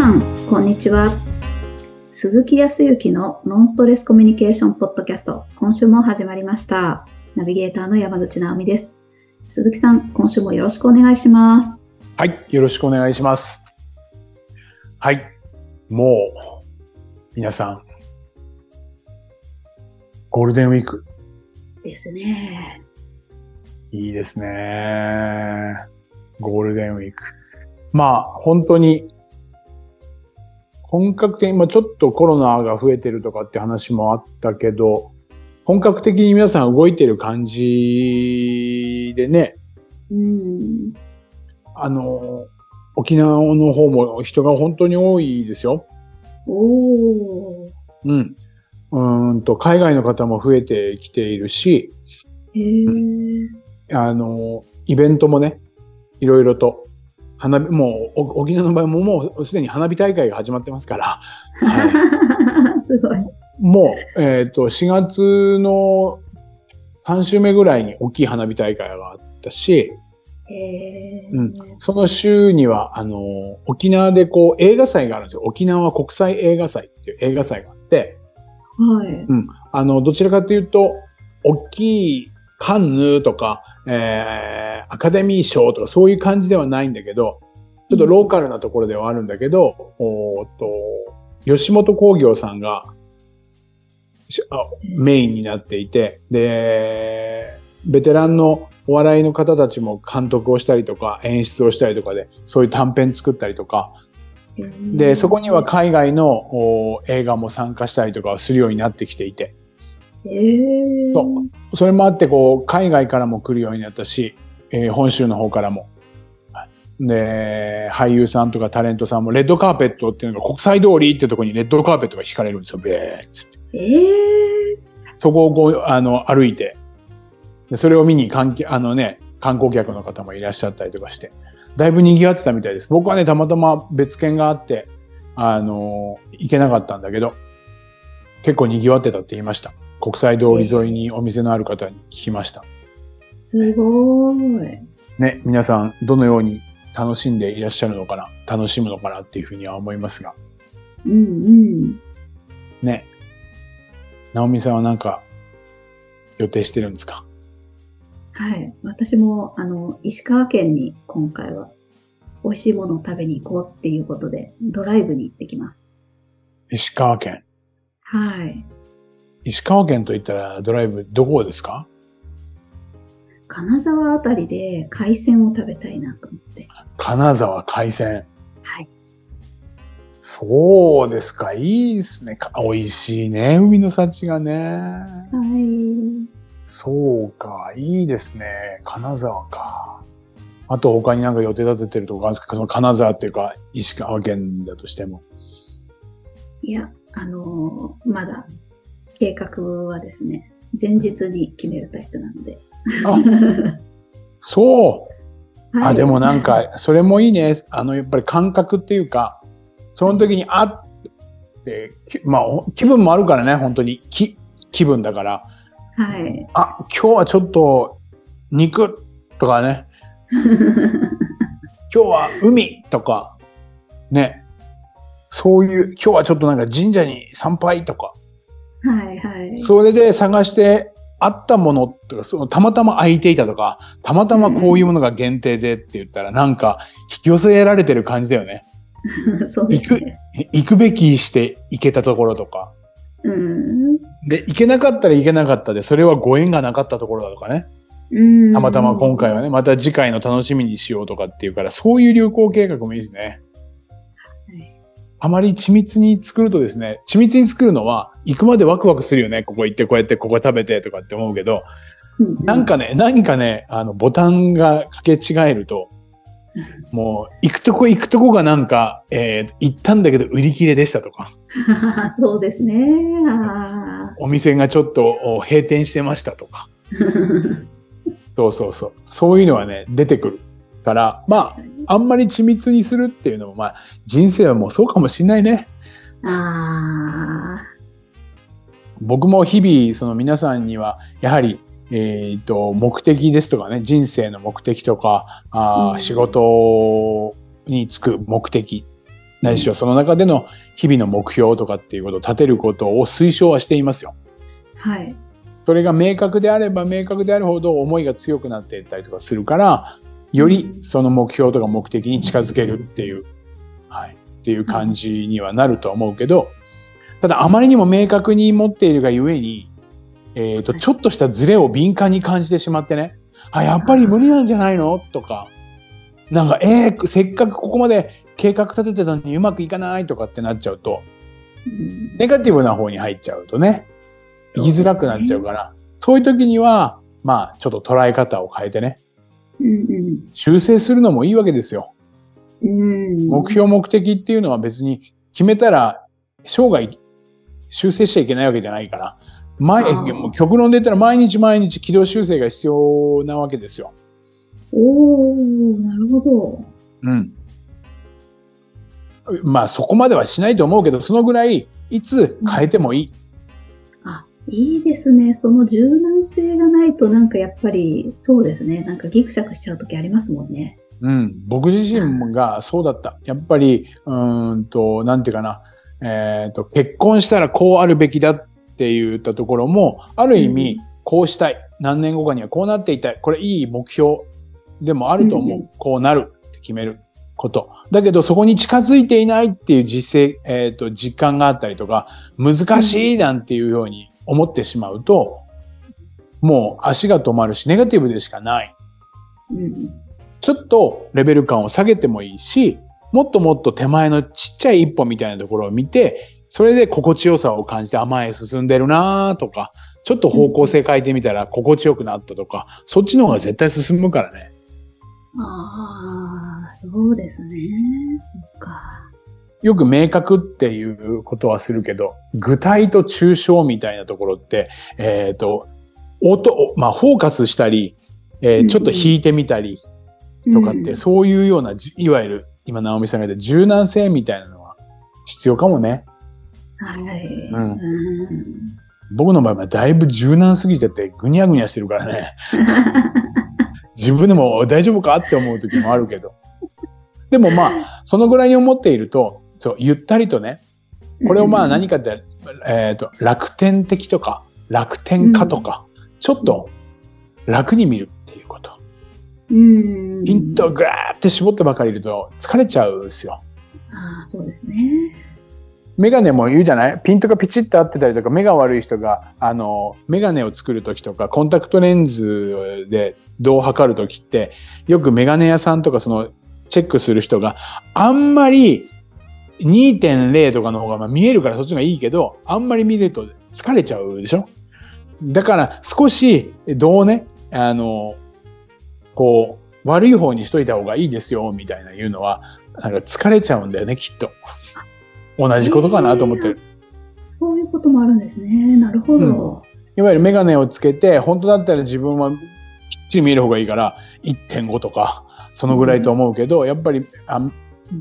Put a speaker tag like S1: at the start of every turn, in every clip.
S1: さん、こんにちは。鈴木康之のノンストレスコミュニケーションポッドキャスト、今週も始まりました。ナビゲーターの山口直美です。鈴木さん、今週もよろしくお願いします。
S2: はい、よろしくお願いします。はい、もう、皆さん、ゴールデンウィーク、
S1: ですね。
S2: いいですね。ゴールデンウィーク。まあ、本当に、本格的に、まあちょっとコロナが増えてるとかって話もあったけど、本格的に皆さん動いてる感じでね、
S1: うん。
S2: あの、沖縄の方も人が本当に多いですよ。
S1: おー。
S2: うん。うーんと、海外の方も増えてきているし、
S1: へー。
S2: あの、イベントもね、いろいろと、花火、もう、お沖縄の場合ももうすでに花火大会が始まってますから、は
S1: すごい。
S2: い、もう、えっ、と、4月の3週目ぐらいに大きい花火大会があったし、
S1: へー。
S2: うんその週には、あの、沖縄でこう映画祭があるんですよ。沖縄国際映画祭っていう映画祭があって、
S1: はい。
S2: あの、どちらかというと、大きいカンヌとか、えー、アカデミー賞とかそういう感じではないんだけど、ちょっとローカルなところではあるんだけど、おーっと、吉本興業さんがメインになっていて、で、ベテランのお笑いの方たちも監督をしたりとか演出をしたりとかで、そういう短編作ったりとか、で、そこには海外のお映画も参加したりとかをするようになってきていて、
S1: へー。
S2: そうそれもあって、こう、海外からも来るようになったし、えー本州の方からも。で、俳優さんとかタレントさんも、レッドカーペットっていうのが国際通りってところにレッドカーペットが引かれるんですよ、べーっつって。
S1: えー。
S2: そこをこう、あの、歩いて、でそれを見に関係、あのね、観光客の方もいらっしゃったりとかして、だいぶ賑わってたみたいです。僕はね、たまたま別件があって、あの、行けなかったんだけど、結構賑わってたって言いました。国際通り沿いにお店のある方に聞きました。
S1: すごーい。
S2: ね、皆さんどのように楽しんでいらっしゃるのかな、楽しむのかなっていうふうには思いますが、
S1: うんうん。
S2: ね。直美さんはなんか予定してるんですか？
S1: はい。私も、あの、石川県に今回は美味しいものを食べに行こうっていうことで、ドライブに行ってきます。
S2: 石川県。
S1: はい。
S2: 石川県といったらドライブどこですか？
S1: 金沢あたりで海鮮を食べたいなと思って。
S2: 金沢海鮮。
S1: はい。
S2: そうですか。いいですね。か美味しいね。海の幸がね。
S1: はい。
S2: そうか。いいですね。金沢か。あと他になんか予定立ててるとこあるんですか？その金沢っていうか石川県だとしても。
S1: いや、あのーまだ計画はですね、前日に決めるタイプなので。
S2: あ、そう。
S1: はい
S2: あ、でもなんか、それもいいね。あの、やっぱり感覚っていうか、その時に、あって、きまあ、お気分もあるからね、本当に。き気分だから。
S1: はい。
S2: あ、今日はちょっと、肉とかね、今日は海とか、ね。そういう、今日はちょっとなんか神社に参拝とか、
S1: はいはい。
S2: それで探して、あったものとか、そのたまたま空いていたとか、たまたまこういうものが限定でって言ったら、なんか引き寄せられてる感じだよね。
S1: そうですね。
S2: 行くべきして行けたところとか。
S1: うん。
S2: で、行けなかったら行けなかったで、それはご縁がなかったところだとかね。
S1: うん。
S2: たまたま今回はね、また次回の楽しみにしようとかっていうから、そういう旅行計画もいいですね。
S1: はい
S2: あまり緻密に作るとですね、緻密に作るのは、行くまでワクワクするよね。ここ行って、こうやって、ここ食べてとかって思うけど、
S1: うん
S2: なんかね、何かね、あの、ボタンが掛け違えると、もう、行くとこ行くとこがなんか、えー行ったんだけど売り切れでしたとか、
S1: そうですね。あ
S2: お店がちょっとお閉店してましたとか、
S1: ー
S2: そうそうそう。そういうのはね、出てくるから、まあ、あんまり緻密にするっていうのも、まあ、人生はもうそうかもしんないね。
S1: あ
S2: 僕も日々、その皆さんには、やはり、えっ、と、目的ですとかね、人生の目的とか、あー
S1: うん
S2: 仕事に就く目的ないしはその中での日々の目標とかっていうことを立てることを推奨はしていますよ。
S1: はい。
S2: それが明確であれば明確であるほど思いが強くなっていったりとかするから、よりその目標とか目的に近づけるっていう、はい、っていう感じにはなるとは思うけど、ただあまりにも明確に持っているがゆえに、えっ、と、
S1: はい。
S2: ちょっとしたズレを敏感に感じてしまってね、あ、やっぱり無理なんじゃないの？とか、なんか、えー、せっかくここまで計画立ててたのにうまくいかないとかってなっちゃうと、
S1: うん
S2: ネガティブな方に入っちゃうとね、生きづらくなっちゃう
S1: そ
S2: から、そういう時には、まあ、ちょっと捉え方を変えてね、
S1: うですね
S2: 修正するのもいいわけですよ。
S1: うんうん。うん。
S2: 目標、目的っていうのは別に決めたら生涯修正しちゃいけないわけじゃないから、前、もう極論で言ったら毎日毎日軌道修正が必要なわけですよ。
S1: おー、なるほど。
S2: うん。まあそこまではしないと思うけど、そのぐらいいつ変えてもいい。
S1: あ、いいですね。その柔軟性がないとなんかやっぱりそうですね。なんかギクシャクしちゃう時ありますもんね。
S2: うん、僕自身がそうだった。やっぱり、うーんと、なんていうかな、えっ、と、結婚したらこうあるべきだって言ったところも、ある意味、こうしたい。何年後かにはこうなっていたい。これいい目標でもあると思う。
S1: うんうん
S2: こうなるって決めること。だけど、そこに近づいていないっていう実勢、えっ、と、実感があったりとか、難しいなんていうように思ってしまうと、もう足が止まるし、ネガティブでしかない。
S1: うん。
S2: ちょっとレベル感を下げてもいいし、もっともっと手前のちっちゃい一歩みたいなところを見て、それで心地よさを感じて、あ、前へ進んでるなとか、ちょっと方向性変えてみたら心地よくなったとか、そっちの方が絶対進むからね。
S1: ああ、そうですね。そっか。
S2: よく明確っていうことはするけど、具体と抽象みたいなところって、えっ、と、音、まあ、フォーカスしたり、えーちょっと引いてみたりとかって、
S1: うん
S2: そういうような、じいわゆる、今、直美さんが言った柔軟性みたいなのは必要かもね。
S1: はい。
S2: うん
S1: うん
S2: 僕の場合はだいぶ柔軟すぎちゃってぐにゃぐにゃしてるからね。自分でも大丈夫かって思う時もあるけど。でもまあ、そのぐらいに思っていると、そう、ゆったりとね、これをまあ何かって、えっ、と、楽天的とか、楽天家とか、ちょっと楽に見るっていうこと。
S1: うん。
S2: ピンとぐーって絞ってばかりいると疲れちゃうんですよ。
S1: ああ、そうですね。
S2: メガネも言うじゃない？ピントがピチッと合ってたりとか、目が悪い人が、あの、メガネを作るときとか、コンタクトレンズでどう測るときって、よくメガネ屋さんとかその、チェックする人があんまり2.0とかの方がまあ見えるからそっちの方がいいけど、あんまり見ると疲れちゃうでしょ？だから少しどうね、あの、こう、悪い方にしといた方がいいですよ、みたいな言うのは、なんか疲れちゃうんだよね、きっと。同じことかなと思ってる。
S1: そういうこともあるんですね。なるほど。
S2: いわゆるメガネをつけて、本当だったら自分はきっちり見える方がいいから、1.5とか、そのぐらいと思うけど、やっぱり、あ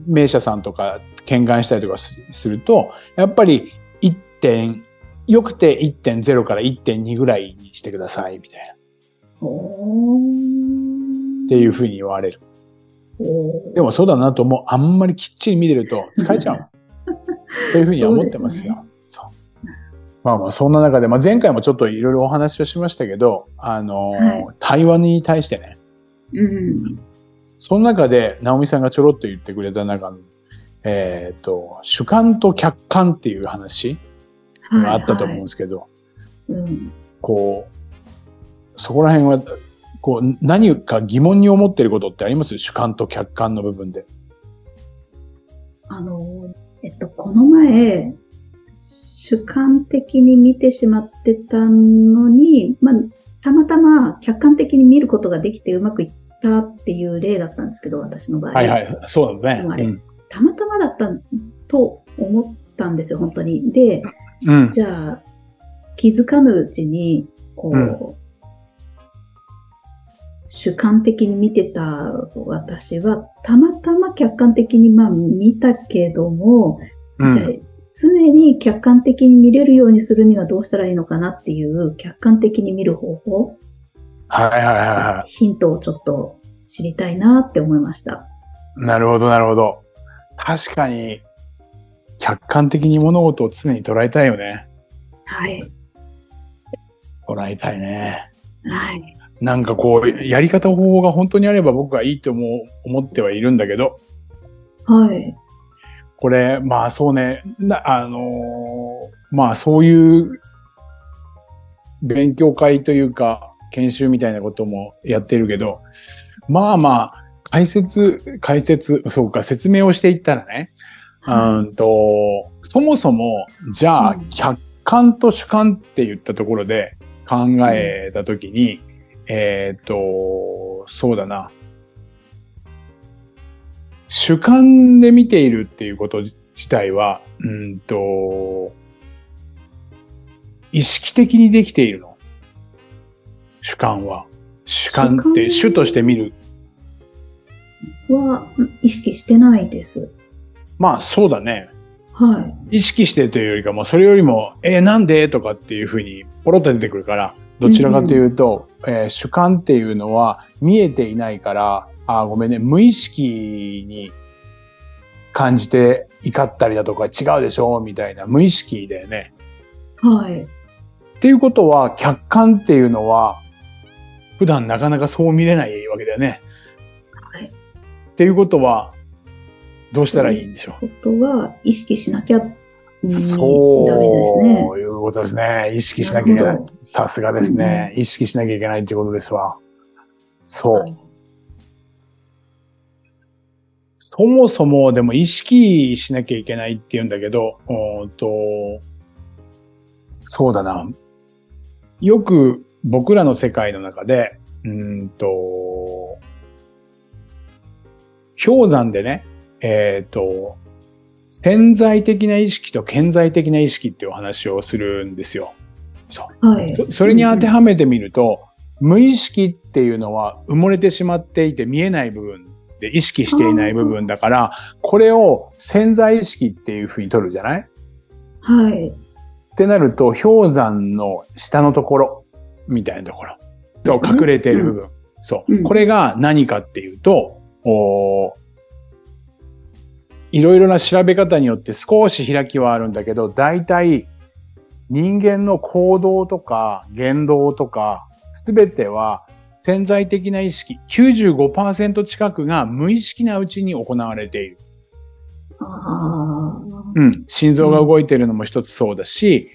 S2: 名車さんとか見願したりとかすすると、やっぱり1点、よくて1.0から1.2ぐらいにしてください、みたいな。っていうふうに言われる。でもそうだなと思う。あんまりきっちり見てると疲れちゃう。というふうには思ってますよ。そうまあまあそんな中で、まあ、前回もちょっといろいろお話をしましたけど、あのー
S1: はい
S2: 対話に対してね、
S1: うん。
S2: その中で直美さんがちょろっと言ってくれた中の、えっ、と、主観と客観っていう話があったと思うんですけど、
S1: うん。
S2: こう、そこら辺は、こう、何か疑問に思ってることってあります？主観と客観の部分で。
S1: あの、えっと、この前、主観的に見てしまってたのに、まあ、たまたま客観的に見ることができてうまくいったっていう例だったんですけど、私の場合。
S2: はいはい、そうだね。
S1: たまたまだったと思ったんですよ、本当に。で、
S2: うん。
S1: じゃあ、気づかぬうちに、こう、
S2: うん
S1: 主観的に見てた私は、たまたま客観的にまあ見たけども、
S2: うん
S1: じゃあ、常に客観的に見れるようにするにはどうしたらいいのかなっていう、客観的に見る方法、
S2: はいはいはいは
S1: ヒントをちょっと知りたいなって思いました。
S2: い。なるほどなるほど。確かに、客観的に物事を常に捉えたいよね。
S1: はい。
S2: 捉えたいね。
S1: はい。
S2: なんかこう、やり方方法が本当にあれば僕はいいと思う、思ってはいるんだけど、
S1: はい。
S2: これ、まあそうね、なあのーまあそういう勉強会というか、研修みたいなこともやってるけど、まあまあ、解説、解説、そうか、説明をしていったらね、うんと、そもそも、じゃあ
S1: うん、
S2: 客観と主観って言ったところで考えたときに、えっ、と、そうだな。主観で見ているっていうこと自体は、うんと、意識的にできているの。主観は。主観って
S1: 主
S2: として見る。
S1: は、ん意識してないです。
S2: まあそうだね。
S1: はい。
S2: 意識してというよりかも、それよりも、えーなんで？とかっていうふうにポロッと出てくるから、どちらかというと、えー主観っていうのは見えていないから、あーごめんね、無意識に感じて怒ったりだとか違うでしょ？みたいな無意識だよね。
S1: はい。
S2: っていうことは、客観っていうのは、普段なかなかそう見れないわけだよね。
S1: はい。
S2: っていうことは、どうしたらいいんでしょう？
S1: ことは、意識しなきゃ、うん
S2: そう
S1: ダメですね。
S2: いうことですね。意識しなきゃいけな
S1: ないる。
S2: さすがですね。意識しなきゃいけないっていうことですわ。そう。
S1: はい
S2: そもそもでも意識しなきゃいけないっていうんだけど、おーっと、そうだな。よく僕らの世界の中で、うーんと、氷山でね、えっ、と、潜在的な意識と顕在的な意識っていうお話をするんですよ。そう。
S1: はい。
S2: そそれに当てはめてみると、無意識っていうのは埋もれてしまっていて見えない部分で意識していない部分だから、これを潜在意識っていうふうに取るじゃない？
S1: はい。
S2: ってなると、氷山の下のところみたいなところ。そう、隠れている部分。そう、
S1: うん
S2: これが何かっていうと、おーいろいろな調べ方によって少し開きはあるんだけど、大体人間の行動とか言動とか、すべては潜在的な意識、95%近くが無意識なうちに行われている。うん。心臓が動いているのも一つそうだし、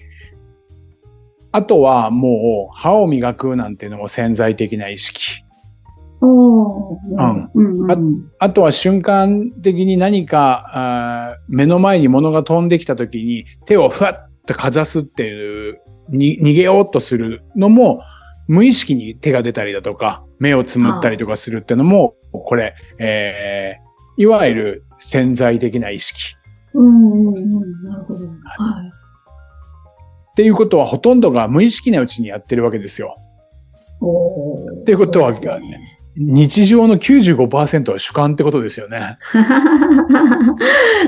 S2: あとはもう歯を磨くなんていうのも潜在的な意識。うん
S1: うんうん。
S2: あとは瞬間的に何かあー目の前に物が飛んできた時に手をふわっとかざすっていう、に逃げようとするのも無意識に手が出たりだとか、目をつむったりとかするっていうのも、これ、えーいわゆる潜在的な意識。
S1: うんうんうん。なるほど。はい。
S2: っていうことはほとんどが無意識なうちにやってるわけですよ。っていうことは日常の95%は主観ってことですよね。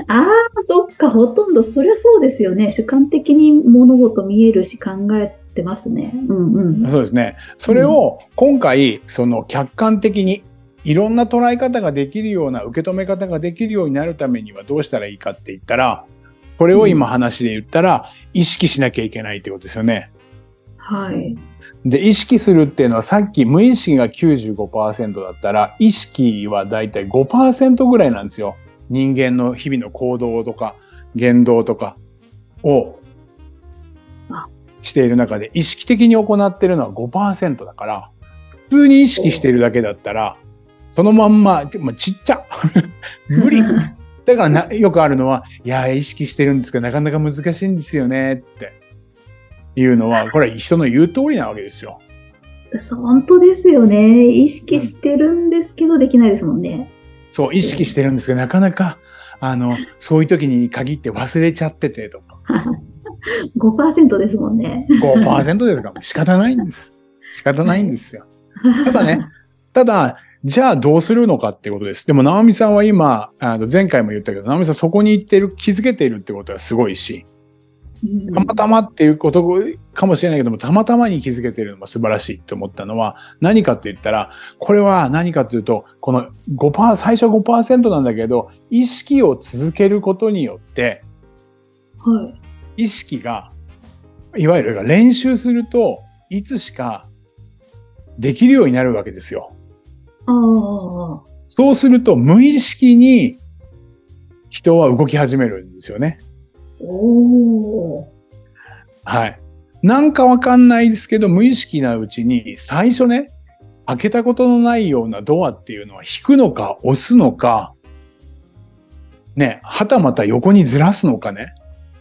S1: ああ、そっか、ほとんど、そりゃそうですよね。主観的に物事見えるし考えてますね。うんうん。
S2: そうですね。それを今回、その客観的にいろんな捉え方ができるような、受け止め方ができるようになるためにはどうしたらいいかって言ったら、これを今話で言ったら、意識しなきゃいけないってことですよね。
S1: はい。
S2: で、意識するっていうのはさっき無意識が95%だったら、意識はだいたい5%ぐらいなんですよ。人間の日々の行動とか言動とかを
S1: あ。
S2: している中で意識的に行っているのは5%だから、普通に意識しているだけだったら、そのまんま、でもちっちゃ。無理。だからな、よくあるのは、いや、意識してるんですけど、なかなか難しいんですよね、っていうのは、これは人の言う通りなわけですよ。
S1: 本当ですよね。意識してるんですけど、できないですもんね。
S2: そう、意識してるんですけど、なかなか、あの、そういう時に限って忘れちゃっててとか、
S1: 5%ですもんね。
S2: 5%ですか？ら、仕方ないんです。仕方ないんですよ。ただね、ただ、じゃあどうするのかってことです。でも、直美さんは今、あの前回も言ったけど、直美さんそこに行ってる、気づけているってことはすごいし、
S1: うん
S2: たまたまっていうことかもしれないけども、たまたまに気づけてるのも素晴らしいと思ったのは、何かって言ったら、これは何かというと、この5%、最初5%なんだけど、意識を続けることによって、
S1: はい。
S2: 意識が、いわゆる練習すると、いつしかできるようになるわけですよ。そうすると、無意識に人は動き始めるんですよね。
S1: おー。
S2: はい。なんかわかんないですけど、無意識なうちに、最初ね、開けたことのないようなドアっていうのは引くのか押すのか、ね、はたまた横にずらすのかね。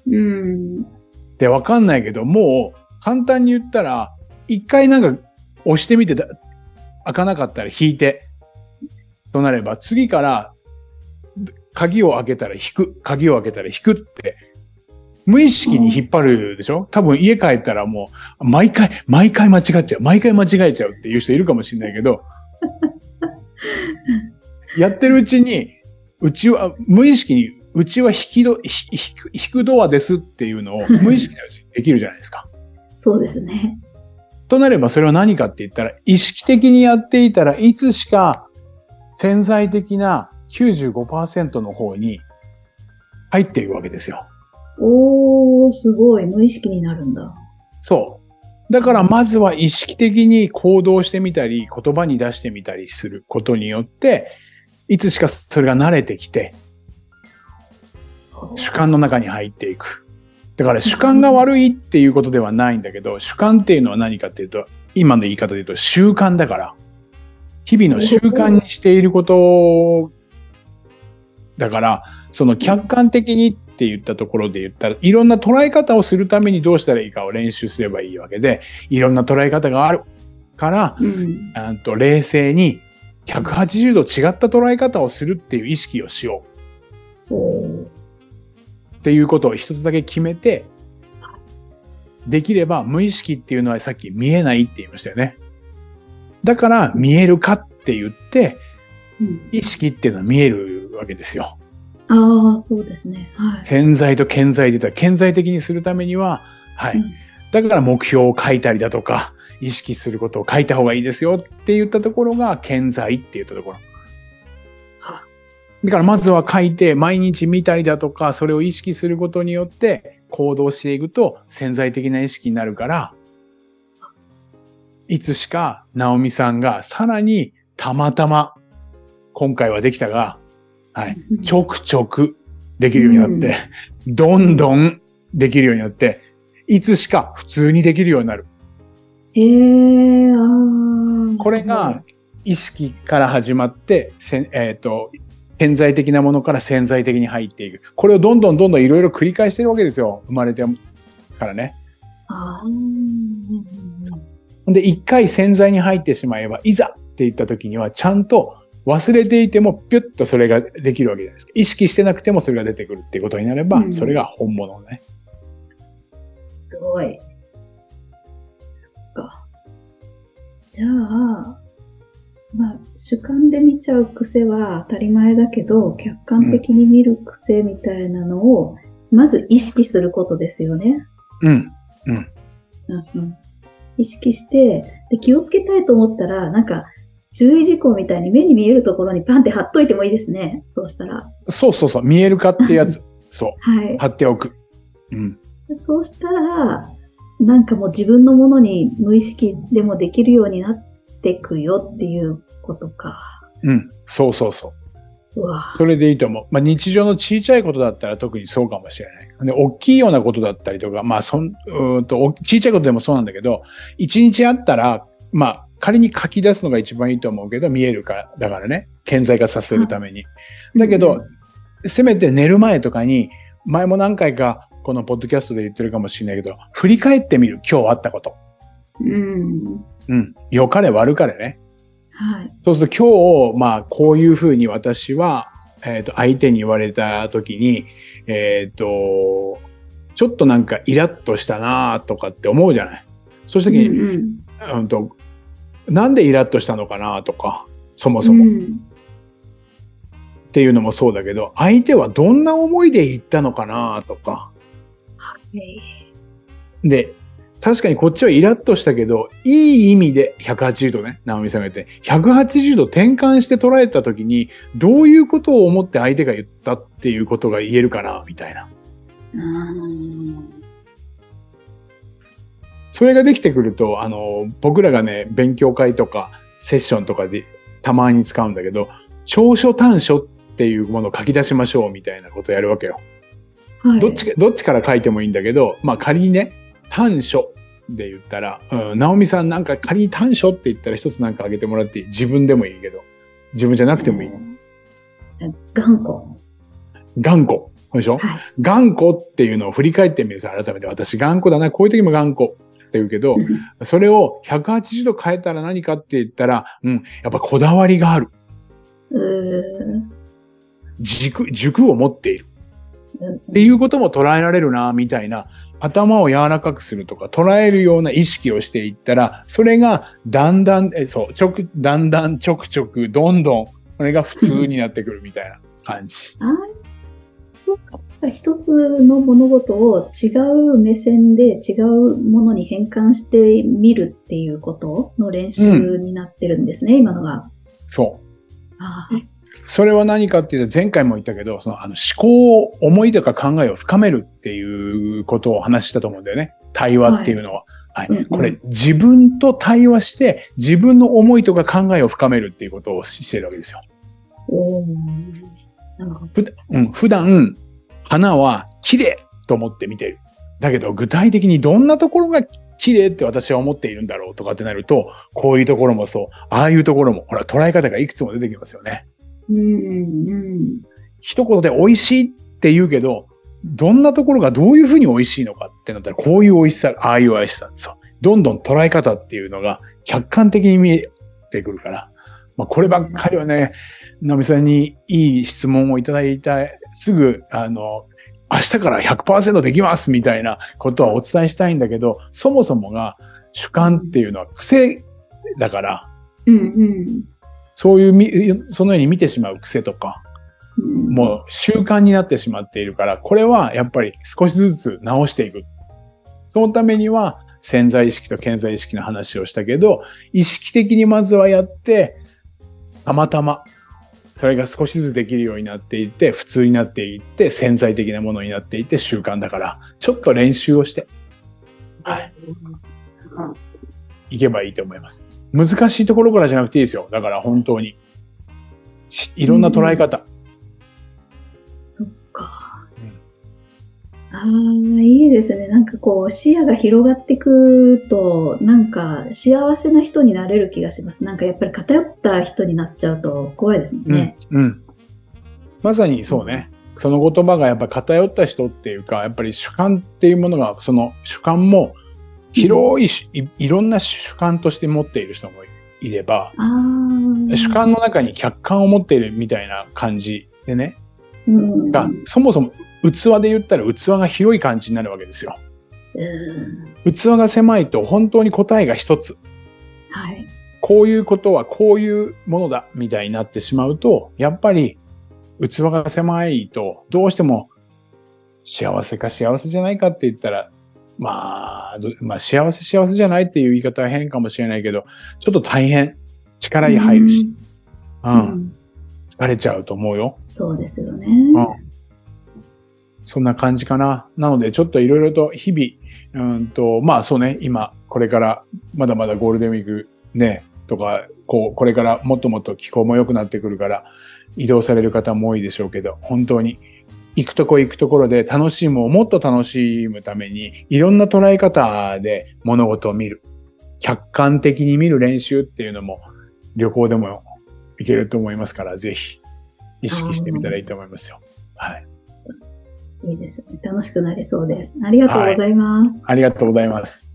S1: うん。
S2: ってわかんないけど、もう簡単に言ったら、一回なんか押してみてだ開かなかったら引いて、となれば次から鍵を開けたら引く、鍵を開けたら引くって、無意識に引っ張るでしょ？多分家帰ったらもう、毎回、毎回間違っちゃう、毎回間違えちゃうっていう人いるかもしれないけど、やってるうちに、うちは、無意識に、うちは引きど、ひ引く、引くドアですっていうのを 無意識のうちにできるじゃないですか。
S1: そうですね。
S2: となればそれは何かって言ったら、意識的にやっていたらいつしか潜在的な95%の方に入っていくわけですよ。
S1: おー、すごい。無意識になるんだ。
S2: そう。だからまずは意識的に行動してみたり、言葉に出してみたりすることによって、いつしかそれが慣れてきて、主観の中に入っていく。だから主観が悪いっていうことではないんだけど、主観っていうのは何かっていうと、今の言い方で言うと習慣だから。日々の習慣にしていることだから、その客観的にって言ったところで言ったら、いろんな捉え方をするためにどうしたらいいかを練習すればいいわけで、いろんな捉え方があるから、
S1: うん。
S2: と冷静に180度違った捉え方をするっていう意識をしよう。っていうことを一つだけ決めて、できれば無意識っていうのはさっき見えないって言いましたよね。だから見えるかって言って、
S1: うん、
S2: 意識っていうのは見えるわけですよ。
S1: ああ、そうですね。はい。
S2: 潜在と顕在で言ったら顕在的にするためには、はい。
S1: うん
S2: だから目標を書いたりだとか、意識することを書いた方がいいですよって言ったところが顕在って言ったところ。
S1: は
S2: だからまずは書いて毎日見たりだとか、それを意識することによって行動していくと潜在的な意識になるから、いつしか直美さんがさらにたまたま今回はできたが、はい、ちょくちょくできるようになって、どんどんできるようになって、いつしか普通にできるようになる。
S1: へえ、ああ。
S2: これが意識から始まって、せんえっ、と、潜在的なものから潜在的に入っていく。これをどんどんどんどんいろいろ繰り返してるわけですよ。生まれてからね。
S1: ああ。うんうんうん
S2: で、一回潜在に入ってしまえば、いざって言った時には、ちゃんと忘れていても、ピュッとそれができるわけじゃないですか。意識してなくてもそれが出てくるっていうことになれば、
S1: うん
S2: それが本物ね。
S1: すごい。そっか。じゃあ、まあ、主観で見ちゃう癖は当たり前だけど、客観的に見る癖みたいなのを、まず意識することですよね。
S2: うん。
S1: うんうん、意識してで、気をつけたいと思ったら、なんか、注意事項みたいに目に見えるところにパンって貼っといてもいいですね。そうしたら。
S2: そうそうそう。見えるかってやつ。そう。
S1: はい。
S2: 貼っておく。うん。
S1: そうしたら、なんかもう自分のものに無意識でもできるようになっていくよっていうことか。
S2: うん。そうそうそう。
S1: うわ
S2: それでいいと思う。まあ、日常の小さいことだったら特にそうかもしれない。で、大きいようなことだったりとか、まあ、そん、うーんと、お小さいことでもそうなんだけど、一日あったら、まあ、仮に書き出すのが一番いいと思うけど、見えるか、だからね、顕在化させるために。だけど、せめて寝る前とかに、前も何回かこのポッドキャストで言ってるかもしれないけど、振り返ってみる、今日あったこと。
S1: うん。
S2: うん。良かれ悪かれね。
S1: はい。
S2: そうすると今日、まあ、こういうふうに私は、えっ、と、相手に言われた時に、えっ、と、ちょっとなんかイラッとしたなとかって思うじゃない。そうした時に、
S1: うん
S2: うんと、なんでイラッとしたのかなとか、そも
S1: うん。
S2: そもっ
S1: うん
S2: ていうのもそうだけど、相手はどんな思いで言ったのかなとか。
S1: はい
S2: で、確かにこっちはイラッとしたけど、いい意味で180度ね、直美さんが言って、180度転換して捉えた時に、どういうことを思って相手が言ったっていうことが言えるかな、みたいな。
S1: うん
S2: それができてくると、あの、僕らがね、勉強会とかセッションとかでたまに使うんだけど、長所短所っていうものを書き出しましょうみたいなことをやるわけよ。
S1: はい、
S2: どっちか、どっちから書いてもいいんだけど、まあ仮にね、短所で言ったら、うん、直美さんなんか仮に短所って言ったら一つなんかあげてもらっていい？自分でもいいけど、自分じゃなくてもいい。
S1: 頑固。
S2: 頑固。でしょ、
S1: はい。
S2: 頑固っていうのを振り返ってみると、改めて私頑固だな、こういう時も頑固って言うけど、それを180度変えたら何かって言ったら、うん、やっぱこだわりがある。軸、軸を持っている。っていうことも捉えられるな、みたいな、頭を柔らかくするとか、捉えるような意識をしていったら、それがだんだん、え、そう、ちょく、だんだんちょくちょく、どんどん、これが普通になってくるみたいな感じ。
S1: あそうか。一つの物事を違う目線で違うものに変換してみるっていうことの練習になってるんですね、今のが。
S2: そう。
S1: あー
S2: それは何かっていうと、前回も言ったけど、そのあの思考を、思いとか考えを深めるっていうことを話したと思うんだよね。対話っていうのは。はい。
S1: うんうん
S2: これ、自分と対話して、自分の思いとか考えを深めるっていうことをしてるわけですよ。
S1: おーなるほど。
S2: ふうん、普段、花は綺麗と思って見てる。だけど、具体的にどんなところが綺麗って私は思っているんだろうとかってなると、こういうところもそう、ああいうところも、ほら、捉え方がいくつも出てきますよね。
S1: うん、うん。
S2: 一言で美味しいって言うけど、どんなところがどういうふうに美味しいのかってなったら、こういう美味しさ、ああいう美味しさ。そう。どんどん捉え方っていうのが客観的に見えてくるから、まあ、こればっかりはね、ナミさんにいい質問をいただいた、すぐ、あの、明日から100%できますみたいなことはお伝えしたいんだけど、そもそもが主観っていうのは癖だから、
S1: うん、うん
S2: そういうみ、そのように見てしまう癖とか、
S1: うん。
S2: もう習慣になってしまっているから、これはやっぱり少しずつ直していく。そのためには潜在意識と潜在意識の話をしたけど、意識的にまずはやって、たまたま、それが少しずつできるようになっていって、普通になっていって、潜在的なものになっていって習慣だから、ちょっと練習をして、はい、いけばいいと思います。難しいところからじゃなくていいですよ。だから本当に。しいろんな捉え方。
S1: そっか。ああ、いいですね。なんかこう、視野が広がってくと、なんか幸せな人になれる気がします。なんかやっぱり偏った人になっちゃうと怖いですもんね。
S2: うん。うん。まさにそうね。その言葉がやっぱ偏った人っていうか、やっぱり主観っていうものが、その主観も広いし、いいろんな主観として持っている人もいれば。主観の中に客観を持っているみたいな感じでね。
S1: うん。
S2: が、そもそも器で言ったら器が広い感じになるわけですよ。
S1: うん。
S2: 器が狭いと本当に答えが一つ。
S1: はい。
S2: こういうことはこういうものだみたいになってしまうと、やっぱり器が狭いとどうしても幸せか幸せじゃないかって言ったら、まあ、どまあ幸せ幸せじゃないっていう言い方は変かもしれないけど、ちょっと大変。力に入るし、う、
S1: うんん。
S2: 疲れちゃうと思うよ。
S1: そうですよね。
S2: うん。そんな感じかな。なので、ちょっといろいろと日々、うんと、まあそうね、今、これから、まだまだゴールデンウィークね、とか、こう、これからもっともっと気候も良くなってくるから、移動される方も多いでしょうけど、本当に、行くとこ行くところで楽しむをもっと楽しむために、いろんな捉え方で物事を見る。客観的に見る練習っていうのも、旅行でもいけると思いますから、ぜひ、意識してみたらいいと思いますよ。はい。
S1: いいですね。楽しくなりそうです。ありがとうございます。
S2: ありがとうございます。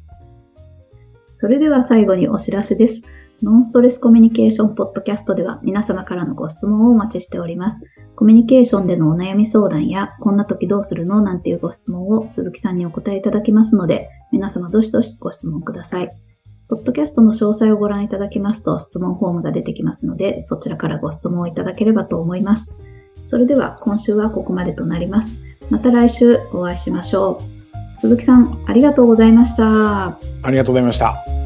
S1: それでは最後にお知らせです。ノンストレスコミュニケーションポッドキャストでは皆様からのご質問をお待ちしております。コミュニケーションでのお悩み相談や、こんな時どうするのなんていうご質問を鈴木さんにお答えいただきますので、皆様どしどしご質問ください。ポッドキャストの詳細をご覧いただきますと質問フォームが出てきますので、そちらからご質問をいただければと思います。それでは今週はここまでとなります。また来週お会いしましょう。鈴木さん、ありがとうございました。
S2: ありがとうございました。